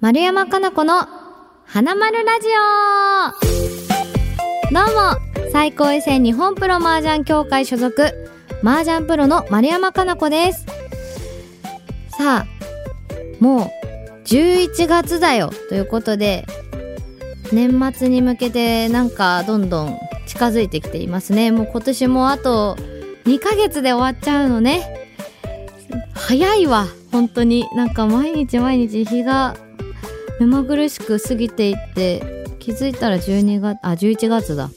丸山かな子の花丸ラジオ。どうも最高位戦日本プロ麻雀協会所属麻雀プロの丸山かな子です。さあもう11月だよ。ということで年末に向けてなんかどんどん近づいてきていますね。もう今年もあと2ヶ月で終わっちゃうのね。早いわ本当に。なんか毎日毎日日が目まぐるしく過ぎていって気づいたら12月あ11月だ。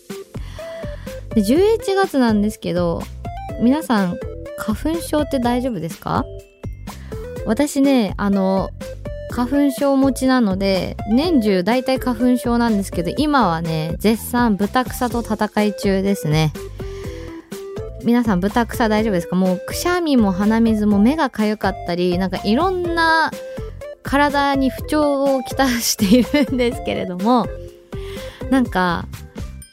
で11月なんですけど皆さん花粉症って大丈夫ですか？私ねあの花粉症持ちなので年中大体花粉症なんですけど今はね絶賛ブタクサと戦い中ですね。皆さんブタクサ大丈夫ですか？もうくしゃみも鼻水も目がかゆかったりなんかいろんな体に不調をきたしているんですけれども なんか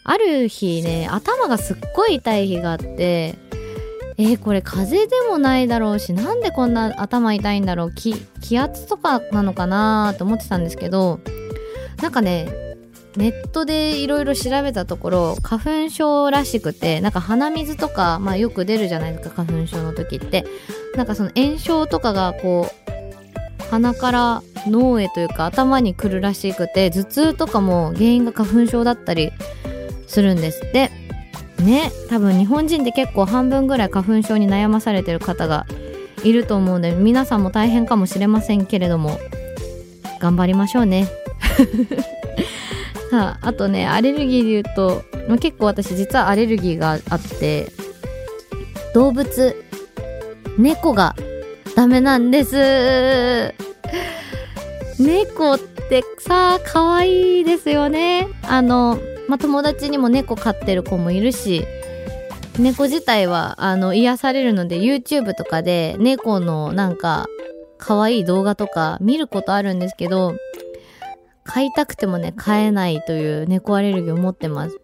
ある日ね頭がすっごい痛い日があってえー、これ風邪でもないだろうしなんでこんな頭痛いんだろう気気圧とかなのかなと思ってたんですけどなんかねネットでいろいろ調べたところ花粉症らしくてなんか鼻水とか、まあ、よく出るじゃないですか花粉症の時って。なんかその炎症とかがこう鼻から脳へというか頭に来るらしくて頭痛とかも原因が花粉症だったりするんです。ってね多分日本人って結構半分ぐらい花粉症に悩まされてる方がいると思うので皆さんも大変かもしれませんけれども頑張りましょうね。さああとねアレルギーで言うと、ま、結構私実はアレルギーがあって動物猫がダメなんです。猫ってさ可愛いですよね。あのまあ、友達にも猫飼ってる子もいるし猫自体はあの癒されるので YouTube とかで猫のなんか可愛い動画とか見ることあるんですけど飼いたくてもね飼えないという猫アレルギーを持ってます。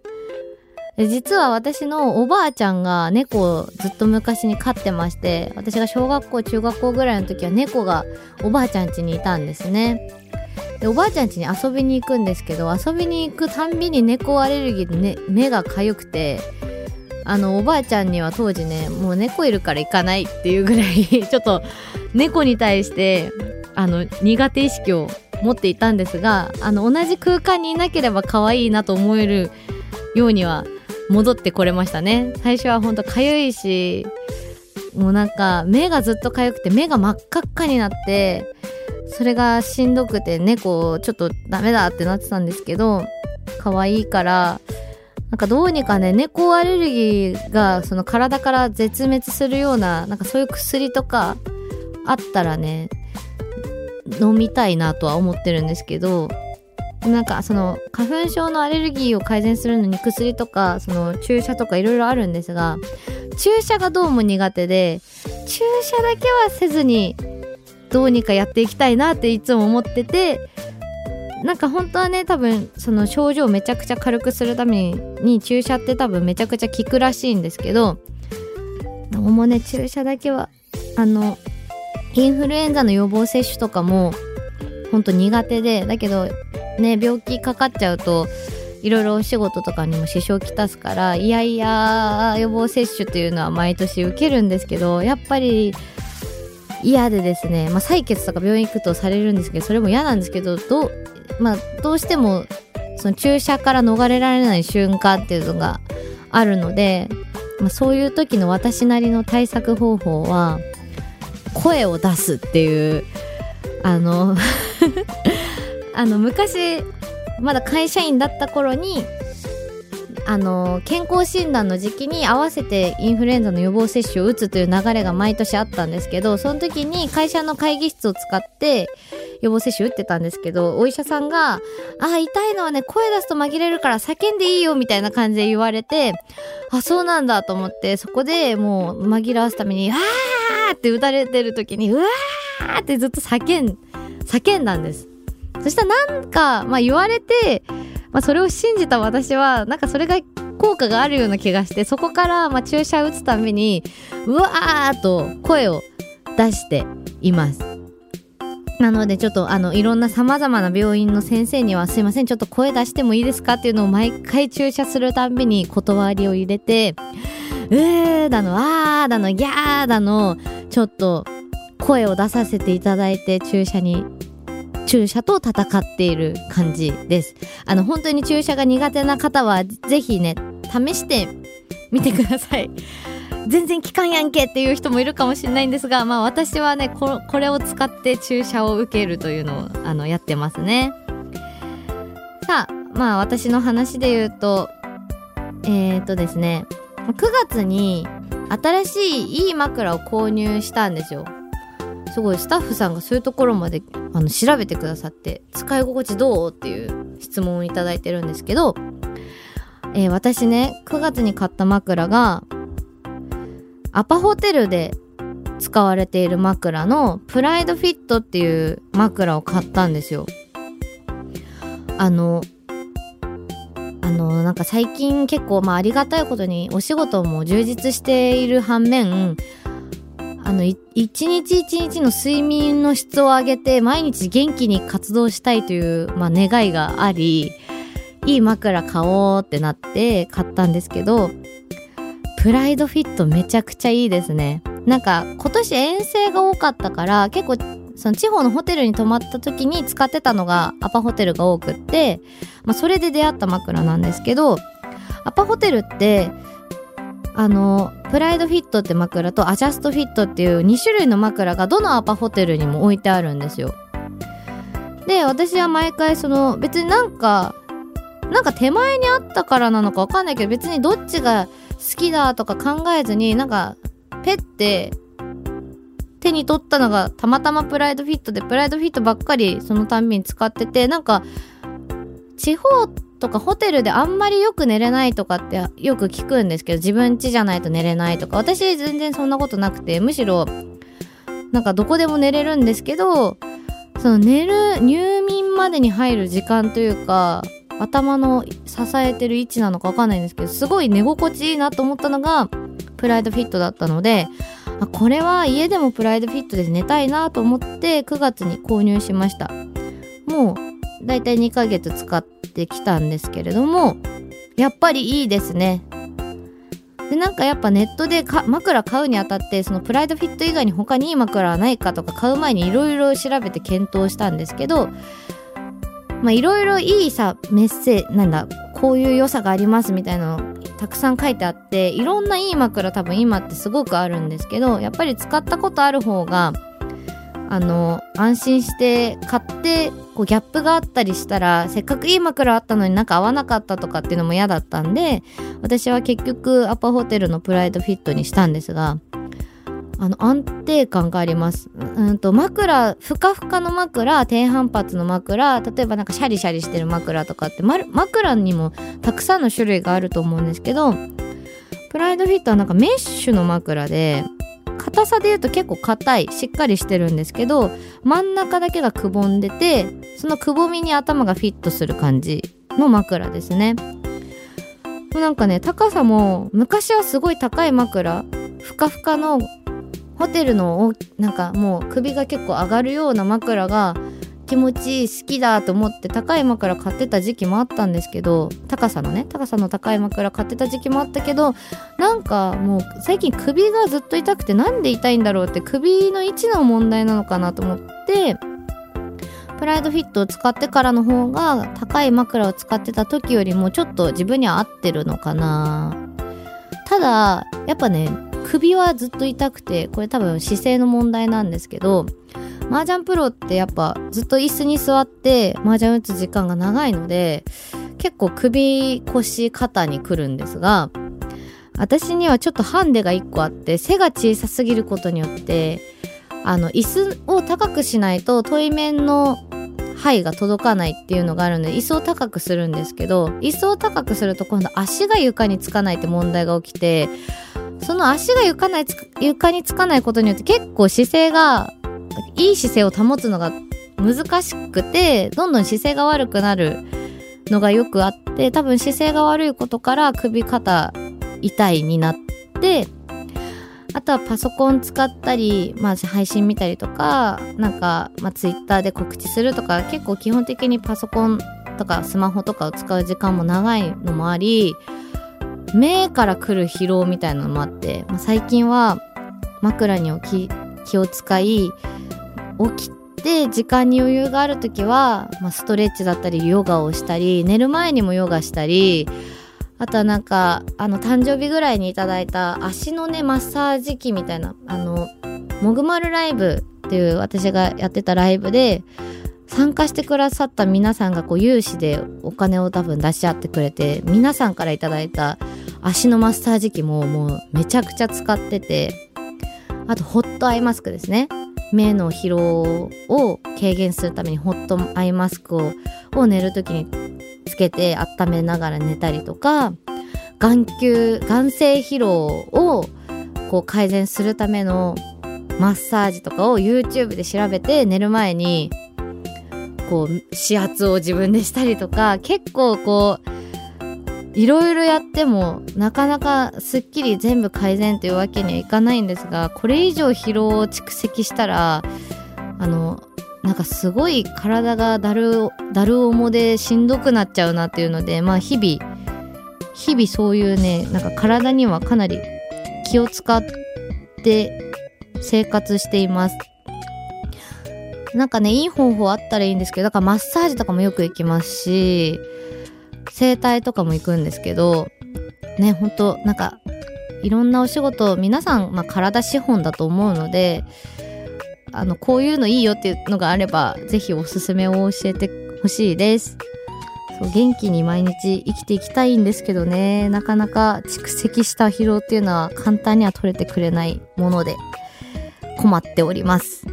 実は私のおばあちゃんが猫をずっと昔に飼ってまして私が小学校中学校ぐらいの時は猫がおばあちゃん家にいたんですね。でおばあちゃん家に遊びに行くんですけど遊びに行くたんびに猫アレルギーで、ね、目が痒くてあのおばあちゃんには当時ねもう猫いるから行かないっていうぐらい ちょっと猫に対してあの苦手意識を持っていたんですがあの同じ空間にいなければ可愛いなと思えるようには戻ってこれましたね。最初はほんと痒いしもうなんか目がずっと痒くて目が真っ赤っかになってそれがしんどくて猫ちょっとダメだってなってたんですけど可愛いからなんかどうにかね猫アレルギーがその体から絶滅するようななんかそういう薬とかあったらね飲みたいなとは思ってるんですけどなんかその花粉症のアレルギーを改善するのに薬とかその注射とかいろいろあるんですが注射がどうも苦手で注射だけはせずにどうにかやっていきたいなっていつも思っててなんか本当はね多分その症状をめちゃくちゃ軽くするために注射って多分めちゃくちゃ効くらしいんですけどどうもね注射だけはあのインフルエンザの予防接種とかも本当苦手でだけどね病気かかっちゃうといろいろお仕事とかにも支障をきたすからいやいや予防接種というのは毎年受けるんですけどやっぱり嫌でですね、まあ、採血とか病院行くとされるんですけどそれも嫌なんですけどどう,、まあ、どうしてもその注射から逃れられない瞬間っていうのがあるので、まあ、そういう時の私なりの対策方法は声を出すっていうあの あの昔まだ会社員だった頃にあの健康診断の時期に合わせてインフルエンザの予防接種を打つという流れが毎年あったんですけどその時に会社の会議室を使って予防接種打ってたんですけどお医者さんが「あ痛いのはね声出すと紛れるから叫んでいいよ」みたいな感じで言われてあそうなんだと思ってそこでもう紛らわすために「あー!」って打たれてる時に「うわー!」ってずっと叫ん叫んだんです。そしたらなんか、まあ、言われてまあ、それを信じた私はなんかそれが効果があるような気がしてそこからまあ注射打つためにうわーと声を出していますなのでちょっとあのいろんな様々な病院の先生にはすいませんちょっと声出してもいいですかっていうのを毎回注射するたびに断りを入れてうーだのあーだのギャーだのちょっと声を出させていただいて注射に注射と戦っている感じですあの本当に注射が苦手な方はぜひね試してみてください全然効かんやんけっていう人もいるかもしれないんですが、まあ私はね、これを使って注射を受けるというのをあのやってますね。さあ、まあ私の話で言うと、えー、っとですね、9月に新しいいい枕を購入したんですよ。すごいスタッフさんがそういうところまであの調べてくださって使い心地どうっていう質問をいただいてるんですけど、えー、私ね9月に買った枕がアパホテルで使われている枕のプライドフィットっていう枕を買ったんですよ。あの、あの、なんか最近結構まあありがたいことにお仕事も充実している反面、あの、一日一日の睡眠の質を上げて毎日元気に活動したいという、まあ、願いがあり、いい枕買おうってなって買ったんですけど、プライドフィットめちゃくちゃいいですね。なんか今年遠征が多かったから結構その地方のホテルに泊まった時に使ってたのがアパホテルが多くって、まあ、それで出会った枕なんですけどアパホテルってあのプライドフィットって枕とアジャストフィットっていう2種類の枕がどのアパホテルにも置いてあるんですよ。で私は毎回その別になんかなんか手前にあったからなのかわかんないけど別にどっちが好きだとか考えずに、なんか、ペッて手に取ったのがたまたまプライドフィットで、プライドフィットばっかりそのたんびに使ってて、なんか、地方とかホテルであんまりよく寝れないとかってよく聞くんですけど、自分家じゃないと寝れないとか、私全然そんなことなくて、むしろ、なんかどこでも寝れるんですけど、その寝る、入眠までに入る時間というか、頭の支えてる位置なのかわかんないんですけど、すごい寝心地いいなと思ったのが、プライドフィットだったので、あこれは家でもプライドフィットで寝たいなと思って9月に購入しました。もう、だいたい2ヶ月使ってきたんですけれども、やっぱりいいですね。で、なんかやっぱネットで枕買うにあたって、そのプライドフィット以外に他にいい枕はないかとか買う前にいろいろ調べて検討したんですけど、まあいろいろいいさ、メッセージ、なんだ、こういう良さがありますみたいなのたくさん書いてあって、いろんないい枕多分今ってすごくあるんですけど、やっぱり使ったことある方が、あの、安心して買って、こうギャップがあったりしたら、せっかくいい枕あったのになんか合わなかったとかっていうのも嫌だったんで、私は結局アパホテルのプライドフィットにしたんですが、あの、安定感があります。うんと、枕、ふかふかの枕、低反発の枕、例えばなんかシャリシャリしてる枕とかって、ま、枕にもたくさんの種類があると思うんですけど、プライドフィットはなんかメッシュの枕で、硬さで言うと結構硬い、しっかりしてるんですけど、真ん中だけがくぼんでて、そのくぼみに頭がフィットする感じの枕ですね。なんかね、高さも、昔はすごい高い枕、ふかふかのホテルのなんかもう首が結構上がるような枕が気持ちいい好きだと思って高い枕買ってた時期もあったんですけど高さのね高さの高い枕買ってた時期もあったけどなんかもう最近首がずっと痛くてなんで痛いんだろうって首の位置の問題なのかなと思ってプライドフィットを使ってからの方が高い枕を使ってた時よりもちょっと自分には合ってるのかな。ただやっぱね首はずっと痛くて、これ多分姿勢の問題なんですけど、麻雀プロってやっぱずっと椅子に座って麻雀打つ時間が長いので、結構首、腰、肩に来るんですが、私にはちょっとハンデが1個あって、背が小さすぎることによって、あの、椅子を高くしないと、対面の範が届かないっていうのがあるので、椅子を高くするんですけど、椅子を高くすると今度足が床につかないって問題が起きて、その足が床ない床につかないことによって結構姿勢が、いい姿勢を保つのが難しくて、どんどん姿勢が悪くなるのがよくあって、多分姿勢が悪いことから首肩痛いになって、あとはパソコン使ったり、まあ、配信見たりとか、なんか、まあ、ツイッターで告知するとか、結構基本的にパソコンとかスマホとかを使う時間も長いのもあり、目から来る疲労みたいなのもあって、まあ、最近は枕に気気を使い、起きて時間に余裕がある時は、まあ、ストレッチだったりヨガをしたり、寝る前にもヨガしたり、あとはなんか、あの、誕生日ぐらいにいただいた足のね、マッサージ機みたいな、あの、もぐまるライブっていう私がやってたライブで、参加してくださった皆さんがこう有志でお金を多分出し合ってくれて、皆さんからいただいた足のマッサージ機ももうめちゃくちゃ使ってて、あとホットアイマスクですね。目の疲労を軽減するためにホットアイマスクをを寝る時につけて温めながら寝たりとか眼球眼性疲労をこう改善するためのマッサージとかを YouTube で調べて寝る前にこう指圧を自分でしたりとか結構こういろいろやってもなかなかすっきり全部改善というわけにはいかないんですがこれ以上疲労を蓄積したらあのなんかすごい体がだる、だる重でしんどくなっちゃうなっていうので、まあ日々、日々そういうね、なんか体にはかなり気を使って生活しています。なんかね、いい方法あったらいいんですけど、だからマッサージとかもよく行きますし、整体とかも行くんですけど、ね、ほんと、なんか、いろんなお仕事、皆さん、まあ、体資本だと思うので、あの、こういうのいいよっていうのがあれば、ぜひおすすめを教えてほしいです。そう元気に毎日生きていきたいんですけどね、なかなか蓄積した疲労っていうのは簡単には取れてくれないもので、困っております。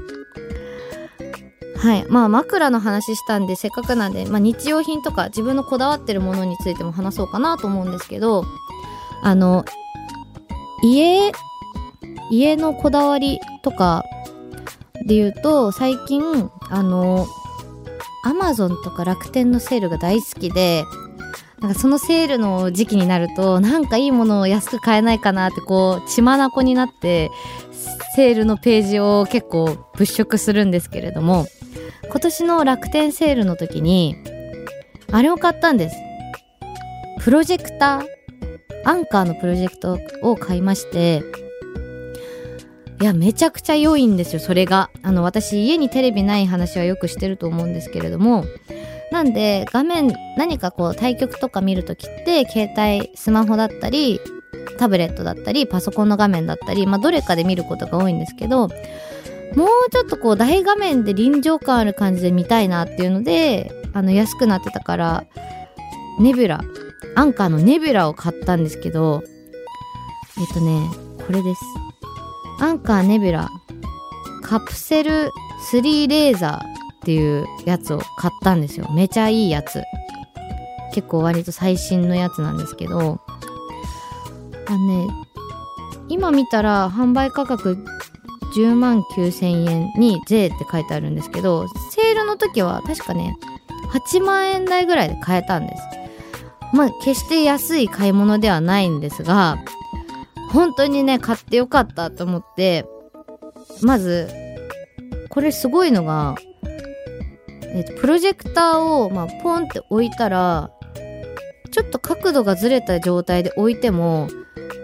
はい。まあ枕の話したんで、せっかくなんで、まあ日用品とか自分のこだわってるものについても話そうかなと思うんですけど、あの、家、家のこだわりとかで言うと、最近、あの、アマゾンとか楽天のセールが大好きで、なんかそのセールの時期になると、なんかいいものを安く買えないかなってこう、血眼になって、セールのページを結構物色するんですけれども、今年の楽天セールの時に、あれを買ったんです。プロジェクターアンカーのプロジェクトを買いまして、いや、めちゃくちゃ良いんですよ、それが。あの、私、家にテレビない話はよくしてると思うんですけれども、なんで、画面、何かこう、対局とか見るときって、携帯、スマホだったり、タブレットだったり、パソコンの画面だったり、まあ、どれかで見ることが多いんですけど、もうちょっとこう、大画面で臨場感ある感じで見たいなっていうので、あの、安くなってたから、ネビュラ、アンカーのネビュラを買ったんですけど、えっとね、これです。アンカーネビュラカプセル3レーザーっていうやつを買ったんですよ。めちゃいいやつ。結構割と最新のやつなんですけど、あのね、今見たら販売価格10万9000円に税って書いてあるんですけど、セールの時は確かね、8万円台ぐらいで買えたんです。まあ、決して安い買い物ではないんですが、本当にね、買ってよかったと思って、まず、これすごいのが、えっ、と、プロジェクターを、まあ、ポンって置いたら、ちょっと角度がずれた状態で置いても、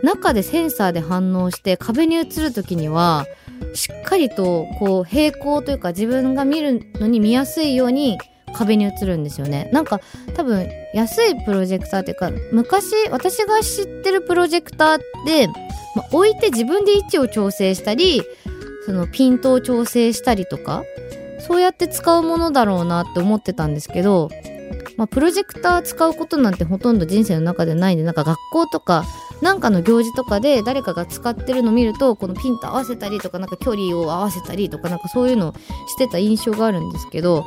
中でセンサーで反応して壁に映るときには、しっかりと、こう、平行というか自分が見るのに見やすいように壁に映るんですよね。なんか多分安いプロジェクターっていうか昔私が知ってるプロジェクターって、ま置いて自分で位置を調整したりそのピントを調整したりとかそうやって使うものだろうなって思ってたんですけど、まあ、プロジェクター使うことなんてほとんど人生の中でないんでなんか学校とかなんかの行事とかで誰かが使ってるの見るとこのピンと合わせたりとかなんか距離を合わせたりとかなんかそういうのをしてた印象があるんですけど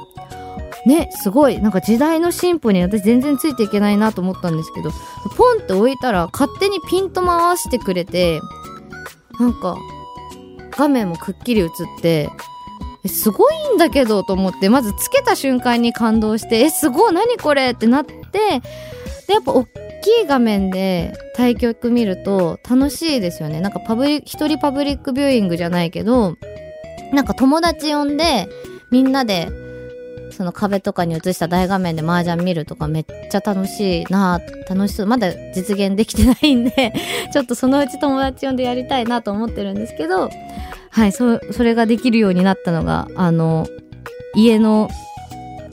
ね、すごい、なんか時代の進歩に私全然ついていけないなと思ったんですけど、ポンって置いたら勝手にピント回してくれて、なんか、画面もくっきり映って、すごいんだけどと思って、まずつけた瞬間に感動して、え、すごい、何これ？ってなって、で、やっぱ大きい画面で対局見ると楽しいですよね。なんかパブリ、一人パブリックビューイングじゃないけど、なんか友達呼んで、みんなで、その壁とかに映した大画面で麻雀見るとかめっちゃ楽しいな楽しそう。まだ実現できてないんで ちょっとそのうち友達呼んでやりたいなと思ってるんですけど、はい、そ、それができるようになったのが、あの、家の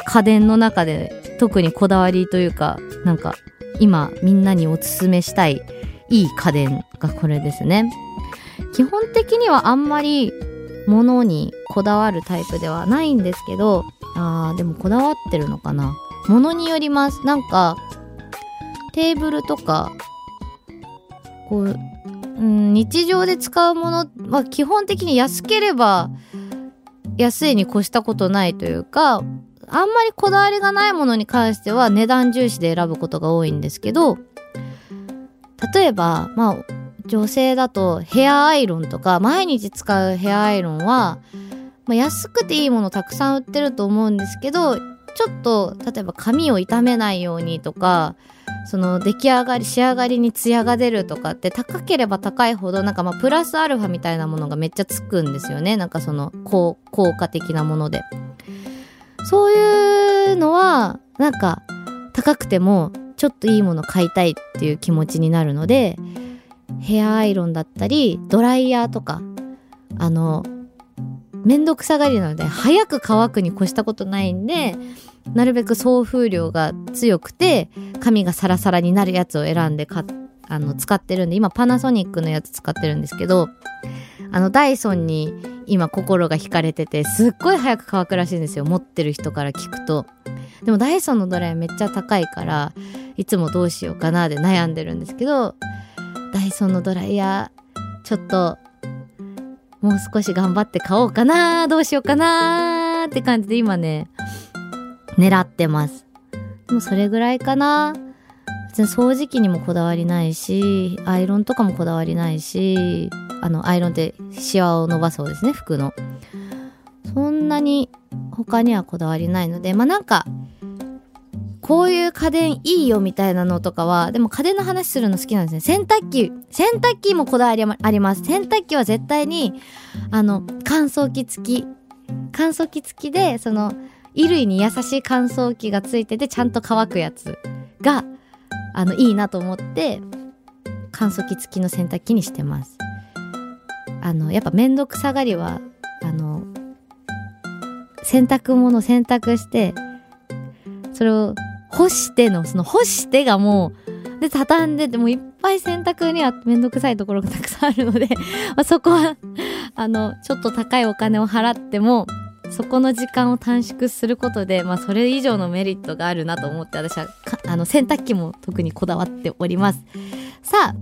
家電の中で特にこだわりというか、なんか今みんなにおすすめしたいいい家電がこれですね。基本的にはあんまり物にこだわるタイプではないんですけど、あー、でもこだわってるのかな。物によります。なんか、テーブルとか、こう、うん、日常で使うものは基本的に安ければ安いに越したことないというか、あんまりこだわりがないものに関しては値段重視で選ぶことが多いんですけど、例えば、まあ、女性だとヘアアイロンとか毎日使うヘアアイロンは、まあ、安くていいものたくさん売ってると思うんですけどちょっと例えば髪を傷めないようにとかその出来上がり仕上がりにツヤが出るとかって高ければ高いほどなんかまあプラスアルファみたいなものがめっちゃつくんですよね。なんかその効果的なもので。そういうのはなんか高くてもちょっといいもの買いたいっていう気持ちになるのでヘアアイロンだったり、ドライヤーとか、あの、めんどくさがりなので、早く乾くに越したことないんで、なるべく送風量が強くて、髪がサラサラになるやつを選んで、あの、使ってるんで、今パナソニックのやつ使ってるんですけど、あの、ダイソンに今心が惹かれてて、すっごい早く乾くらしいんですよ。持ってる人から聞くと。でもダイソンのドライヤーめっちゃ高いから、いつもどうしようかなで悩んでるんですけど、ダイソンのドライヤー、ちょっと、もう少し頑張って買おうかなどうしようかなって感じで今ね、狙ってます。でもそれぐらいかな別に掃除機にもこだわりないし、アイロンとかもこだわりないし、あの、アイロンってシワを伸ばそうですね、服の。そんなに他にはこだわりないので、まあ、なんか、こういう家電いいよみたいなのとかは、でも家電の話するの好きなんですね。洗濯機、洗濯機もこだわりあります。洗濯機は絶対に、あの、乾燥機付き。乾燥機付きで、その、衣類に優しい乾燥機がついてて、ちゃんと乾くやつが、あの、いいなと思って、乾燥機付きの洗濯機にしてます。あの、やっぱめんどくさがりは、あの、洗濯物洗濯して、それを干しての、その干してがもう、で、畳んでて、もういっぱい洗濯にはめんどくさいところがたくさんあるので ま、そこはあの、ちょっと高いお金を払っても、そこの時間を短縮することで、まあ、それ以上のメリットがあるなと思って、私は、あの、洗濯機も特にこだわっております。さあ、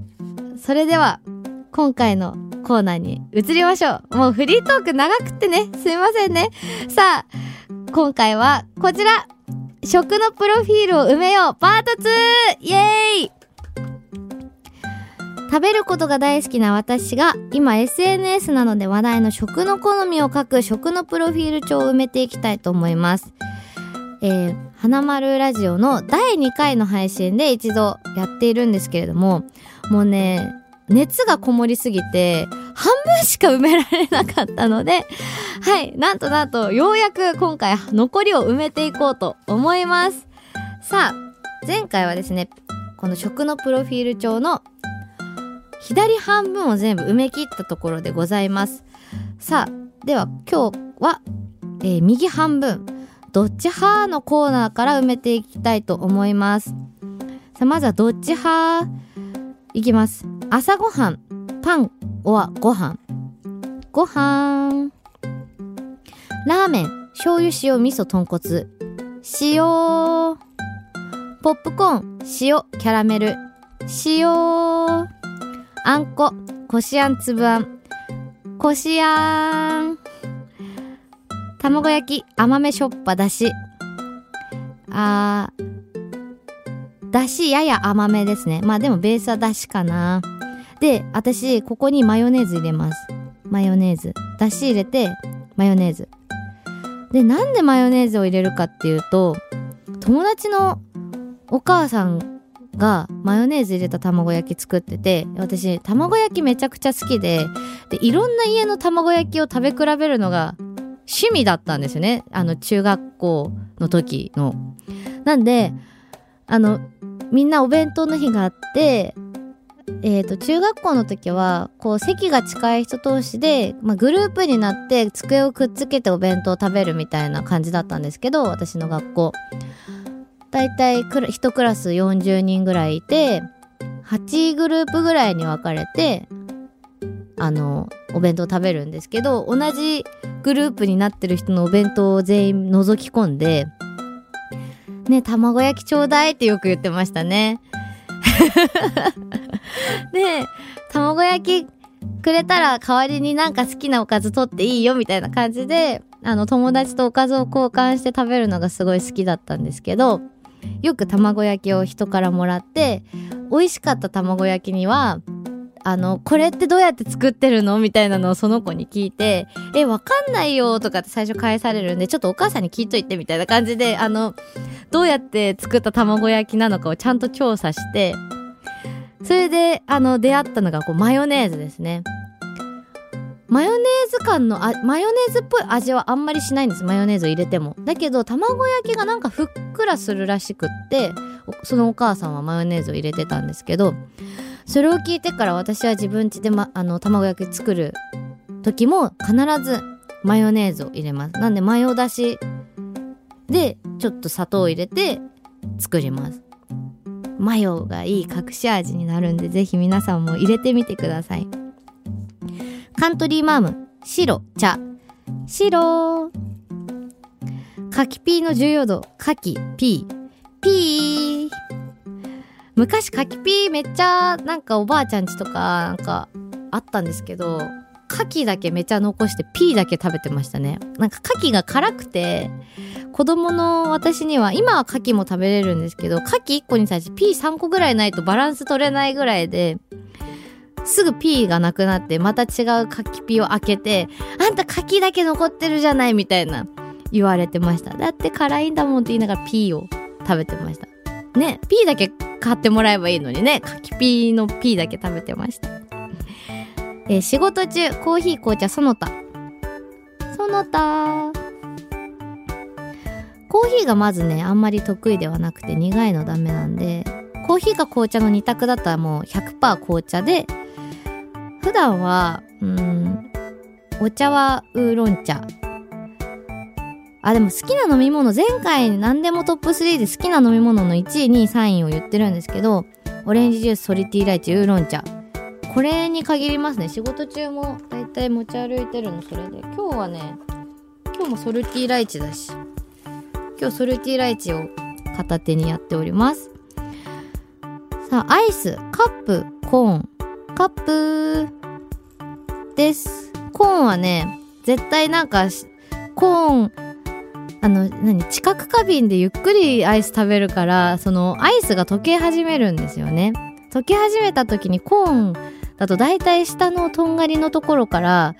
それでは、今回のコーナーに移りましょう。もうフリートーク長くってね、すいませんね。さあ、今回はこちら食のプロフィールを埋めようパート 2! イエーイ食べることが大好きな私が今 SNS などで話題の食の好みを書く食のプロフィール帳を埋めていきたいと思います。えー、花丸ラジオの第2回の配信で一度やっているんですけれども、もうね、熱がこもりすぎて、半分しか埋められなかったので、はい、なんとなんと、ようやく今回残りを埋めていこうと思います。さあ、前回はですね、この食のプロフィール帳の左半分を全部埋め切ったところでございます。さあ、では今日は、えー、右半分、どっち派のコーナーから埋めていきたいと思います。さあ、まずはどっち派？いきます。朝ごはん、パン、おはご飯。ご飯。ラーメン、醤油塩味噌豚骨。塩。ポップコーン、塩、キャラメル。塩。あんこ、こしあんつぶあん。こしあん。卵焼き、甘めしょっぱだし。あー、だしやや甘めですね。まあでもベースはだしかな。で、私、ここにマヨネーズ入れます。マヨネーズ。だし入れて、マヨネーズ。で、なんでマヨネーズを入れるかっていうと、友達のお母さんがマヨネーズ入れた卵焼き作ってて私卵焼きめちゃくちゃ好きででいろんな家の卵焼きを食べ比べるのが趣味だったんですよねあの中学校の時の。なんであのみんなお弁当の日があってえー、と中学校の時はこう席が近い人同士で、まあ、グループになって机をくっつけてお弁当を食べるみたいな感じだったんですけど私の学校。だいたい1クラス40人ぐらいいて8グループぐらいに分かれてあのお弁当食べるんですけど同じグループになってる人のお弁当を全員覗き込んでね卵焼きちょうだいってよく言ってましたね。で、卵焼きくれたら代わりになんか好きなおかず取っていいよみたいな感じで、あの友達とおかずを交換して食べるのがすごい好きだったんですけど、よく卵焼きを人からもらって、美味しかった卵焼きには、あの、これってどうやって作ってるの？みたいなのをその子に聞いて、え、わかんないよとかって最初返されるんで、ちょっとお母さんに聞いといてみたいな感じで、あの、どうやって作った卵焼きなのかをちゃんと調査して、それで、あの、出会ったのが、こう、マヨネーズですね。マヨネーズ感のあ、マヨネーズっぽい味はあんまりしないんです。マヨネーズを入れても。だけど、卵焼きがなんかふっくらするらしくって、そのお母さんはマヨネーズを入れてたんですけど、それを聞いてから私は自分家で、ま、あの、卵焼き作る時も必ずマヨネーズを入れます。なんで、マヨだしで、ちょっと砂糖を入れて作ります。マヨがいい隠し味になるんで、ぜひ皆さんも入れてみてください。カントリーマーム、白、茶。白。柿ピーの重要度、柿、ピー。ピー。昔柿ピーめっちゃなんかおばあちゃんちとかなんかあったんですけど、牡蠣だけめちゃ残してピーだけ食べてましたね。なんか牡蠣が辛くて、子供の私には、今は牡蠣も食べれるんですけど、牡蠣1個に対して P3 個ぐらいないとバランス取れないぐらいで、すぐ P がなくなって、また違う牡蠣ピを開けて、あんた牡蠣だけ残ってるじゃないみたいな言われてました。だって辛いんだもんって言いながら P を食べてました。ね、P だけ買ってもらえばいいのにね、牡蠣ピの P だけ食べてました。えー、仕事中、コーヒー紅茶その他。その他。コーヒーがまずね、あんまり得意ではなくて苦いのダメなんで、コーヒーか紅茶の2択だったらもう100%紅茶で、普段は、うん、お茶はウーロン茶。あ、でも好きな飲み物、前回何でもトップ3で好きな飲み物の1位、2位、3位を言ってるんですけど、オレンジジュース、ソリティライチ、ウーロン茶。これに限りますね。仕事中もだいたい持ち歩いてるの、それで。今日はね、今日もソルティライチだし。今日ソルティライチを片手にやっております。さあ、アイス、カップ、コーン、カップです。コーンはね、絶対なんか、コーン、あの、何、知覚過敏でゆっくりアイス食べるから、その、アイスが溶け始めるんですよね。溶け始めた時にコーンだと大体下のとんがりのところから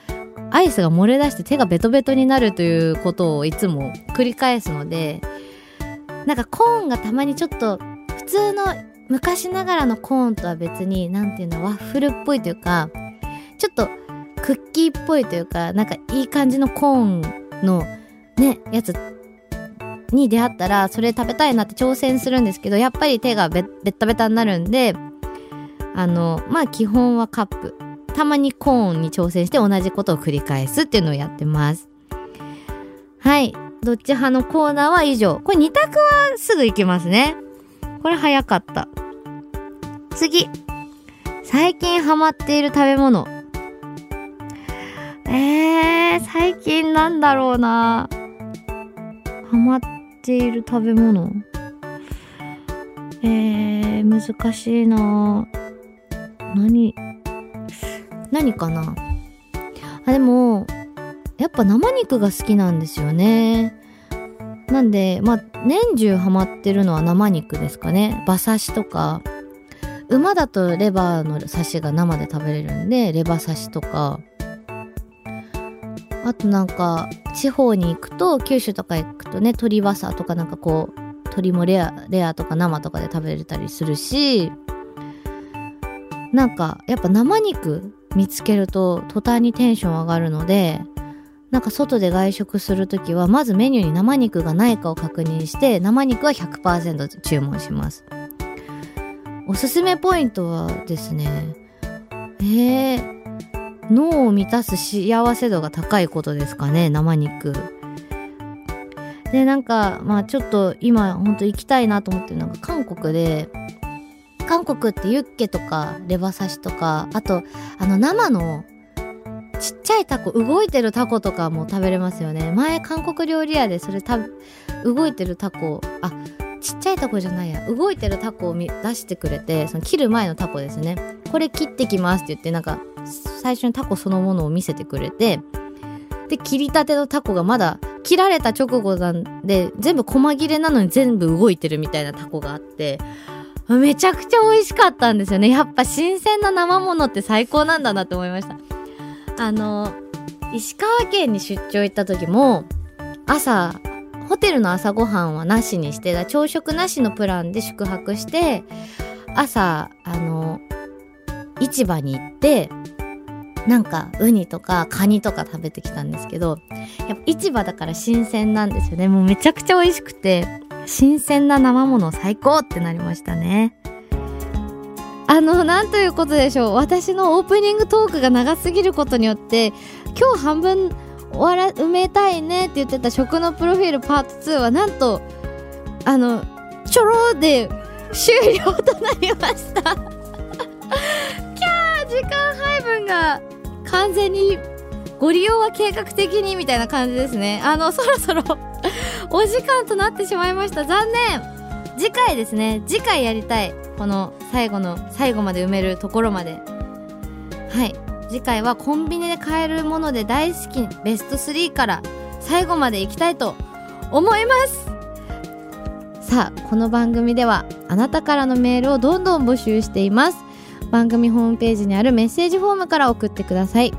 アイスが漏れ出して手がベトベトになるということをいつも繰り返すので、なんかコーンがたまにちょっと普通の昔ながらのコーンとは別に、なんていうの、ワッフルっぽいというか、ちょっとクッキーっぽいというか、なんかいい感じのコーンのね、やつに出会ったら、それ食べたいなって挑戦するんですけど、やっぱり手がベッタベタになるんで、あの、まあ基本はカップ。たまにコーンに挑戦して同じことを繰り返すっていうのをやってます。はい。どっち派のコーナーは以上。これ2択はすぐ行けますね。これ早かった。次。最近ハマっている食べ物。えー、最近なんだろうな。ハマっている食べ物？えー、難しいな。何何かな？あ、でも、やっぱ生肉が好きなんですよね。なんで、まあ、年中ハマってるのは生肉ですかね。馬刺しとか。馬だとレバーの刺しが生で食べれるんで、レバ刺しとか。あとなんか、地方に行くと、九州とか行くとね、鶏わさとかなんかこう、鶏もレア、レアとか生とかで食べれたりするし、なんかやっぱ生肉見つけると途端にテンション上がるので、なんか外で外食するときはまずメニューに生肉がないかを確認して生肉は100%注文します。おすすめポイントはですね、えー、脳を満たす幸せ度が高いことですかね、生肉。で、なんか、まあちょっと今ほんと行きたいなと思ってるのが韓国で、韓国ってユッケとかレバ刺しとか、あと、あの生のちっちゃいタコ、動いてるタコとかも食べれますよね。前韓国料理屋でそれた、動いてるタコ、あ、ちっちゃいタコじゃないや、動いてるタコを出してくれて、その切る前のタコですね。これ切ってきますって言って、なんか最初にタコそのものを見せてくれてで切りたてのタコがまだ切られた直後なんで全部細切れなのに全部動いてるみたいなタコがあってめちゃくちゃ美味しかったんですよねやっぱ新鮮な生ものって最高なんだなって思いましたあの石川県に出張行った時も朝ホテルの朝ごはんはなしにして朝食なしのプランで宿泊して朝あの市場に行ってなんかウニとかカニとか食べてきたんですけどやっぱ市場だから新鮮なんですよね。もうめちゃくちゃ美味しくて新鮮な生もの最高ってなりましたね。あのなんということでしょう。私のオープニングトークが長すぎることによって今日半分終わら埋めたいねって言ってた食のプロフィールパート2はなんとあのちょろで終了となりました キャー時間配分が完全にご利用は計画的にみたいな感じですね。あの、そろそろ お時間となってしまいました。残念次回ですね。次回やりたい。この最後の、最後まで埋めるところまで。はい。次回はコンビニで買えるもので大好きベスト3から最後までいきたいと思います。さあ、この番組ではあなたからのメールをどんどん募集しています。番組ホームページにあるメッセージフォームから送ってください。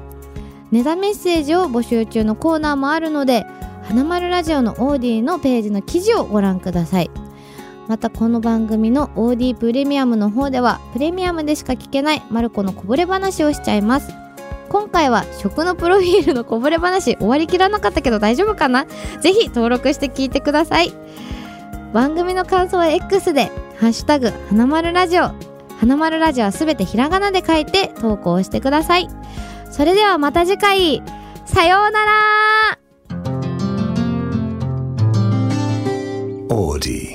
ネタメッセージを募集中のコーナーもあるので花丸ラジオのオーディのページの記事をご覧ください。またこの番組のオーディプレミアムの方ではプレミアムでしか聞けないマルコのこぼれ話をしちゃいます。今回は食のプロフィールのこぼれ話終わりきらなかったけど大丈夫かな？ぜひ登録して聞いてください。番組の感想は X で「ハッシュタグ花丸ラジオ」花丸ラジオはすべてひらがなで書いて投稿してください。それではまた次回、さようなら。オーディ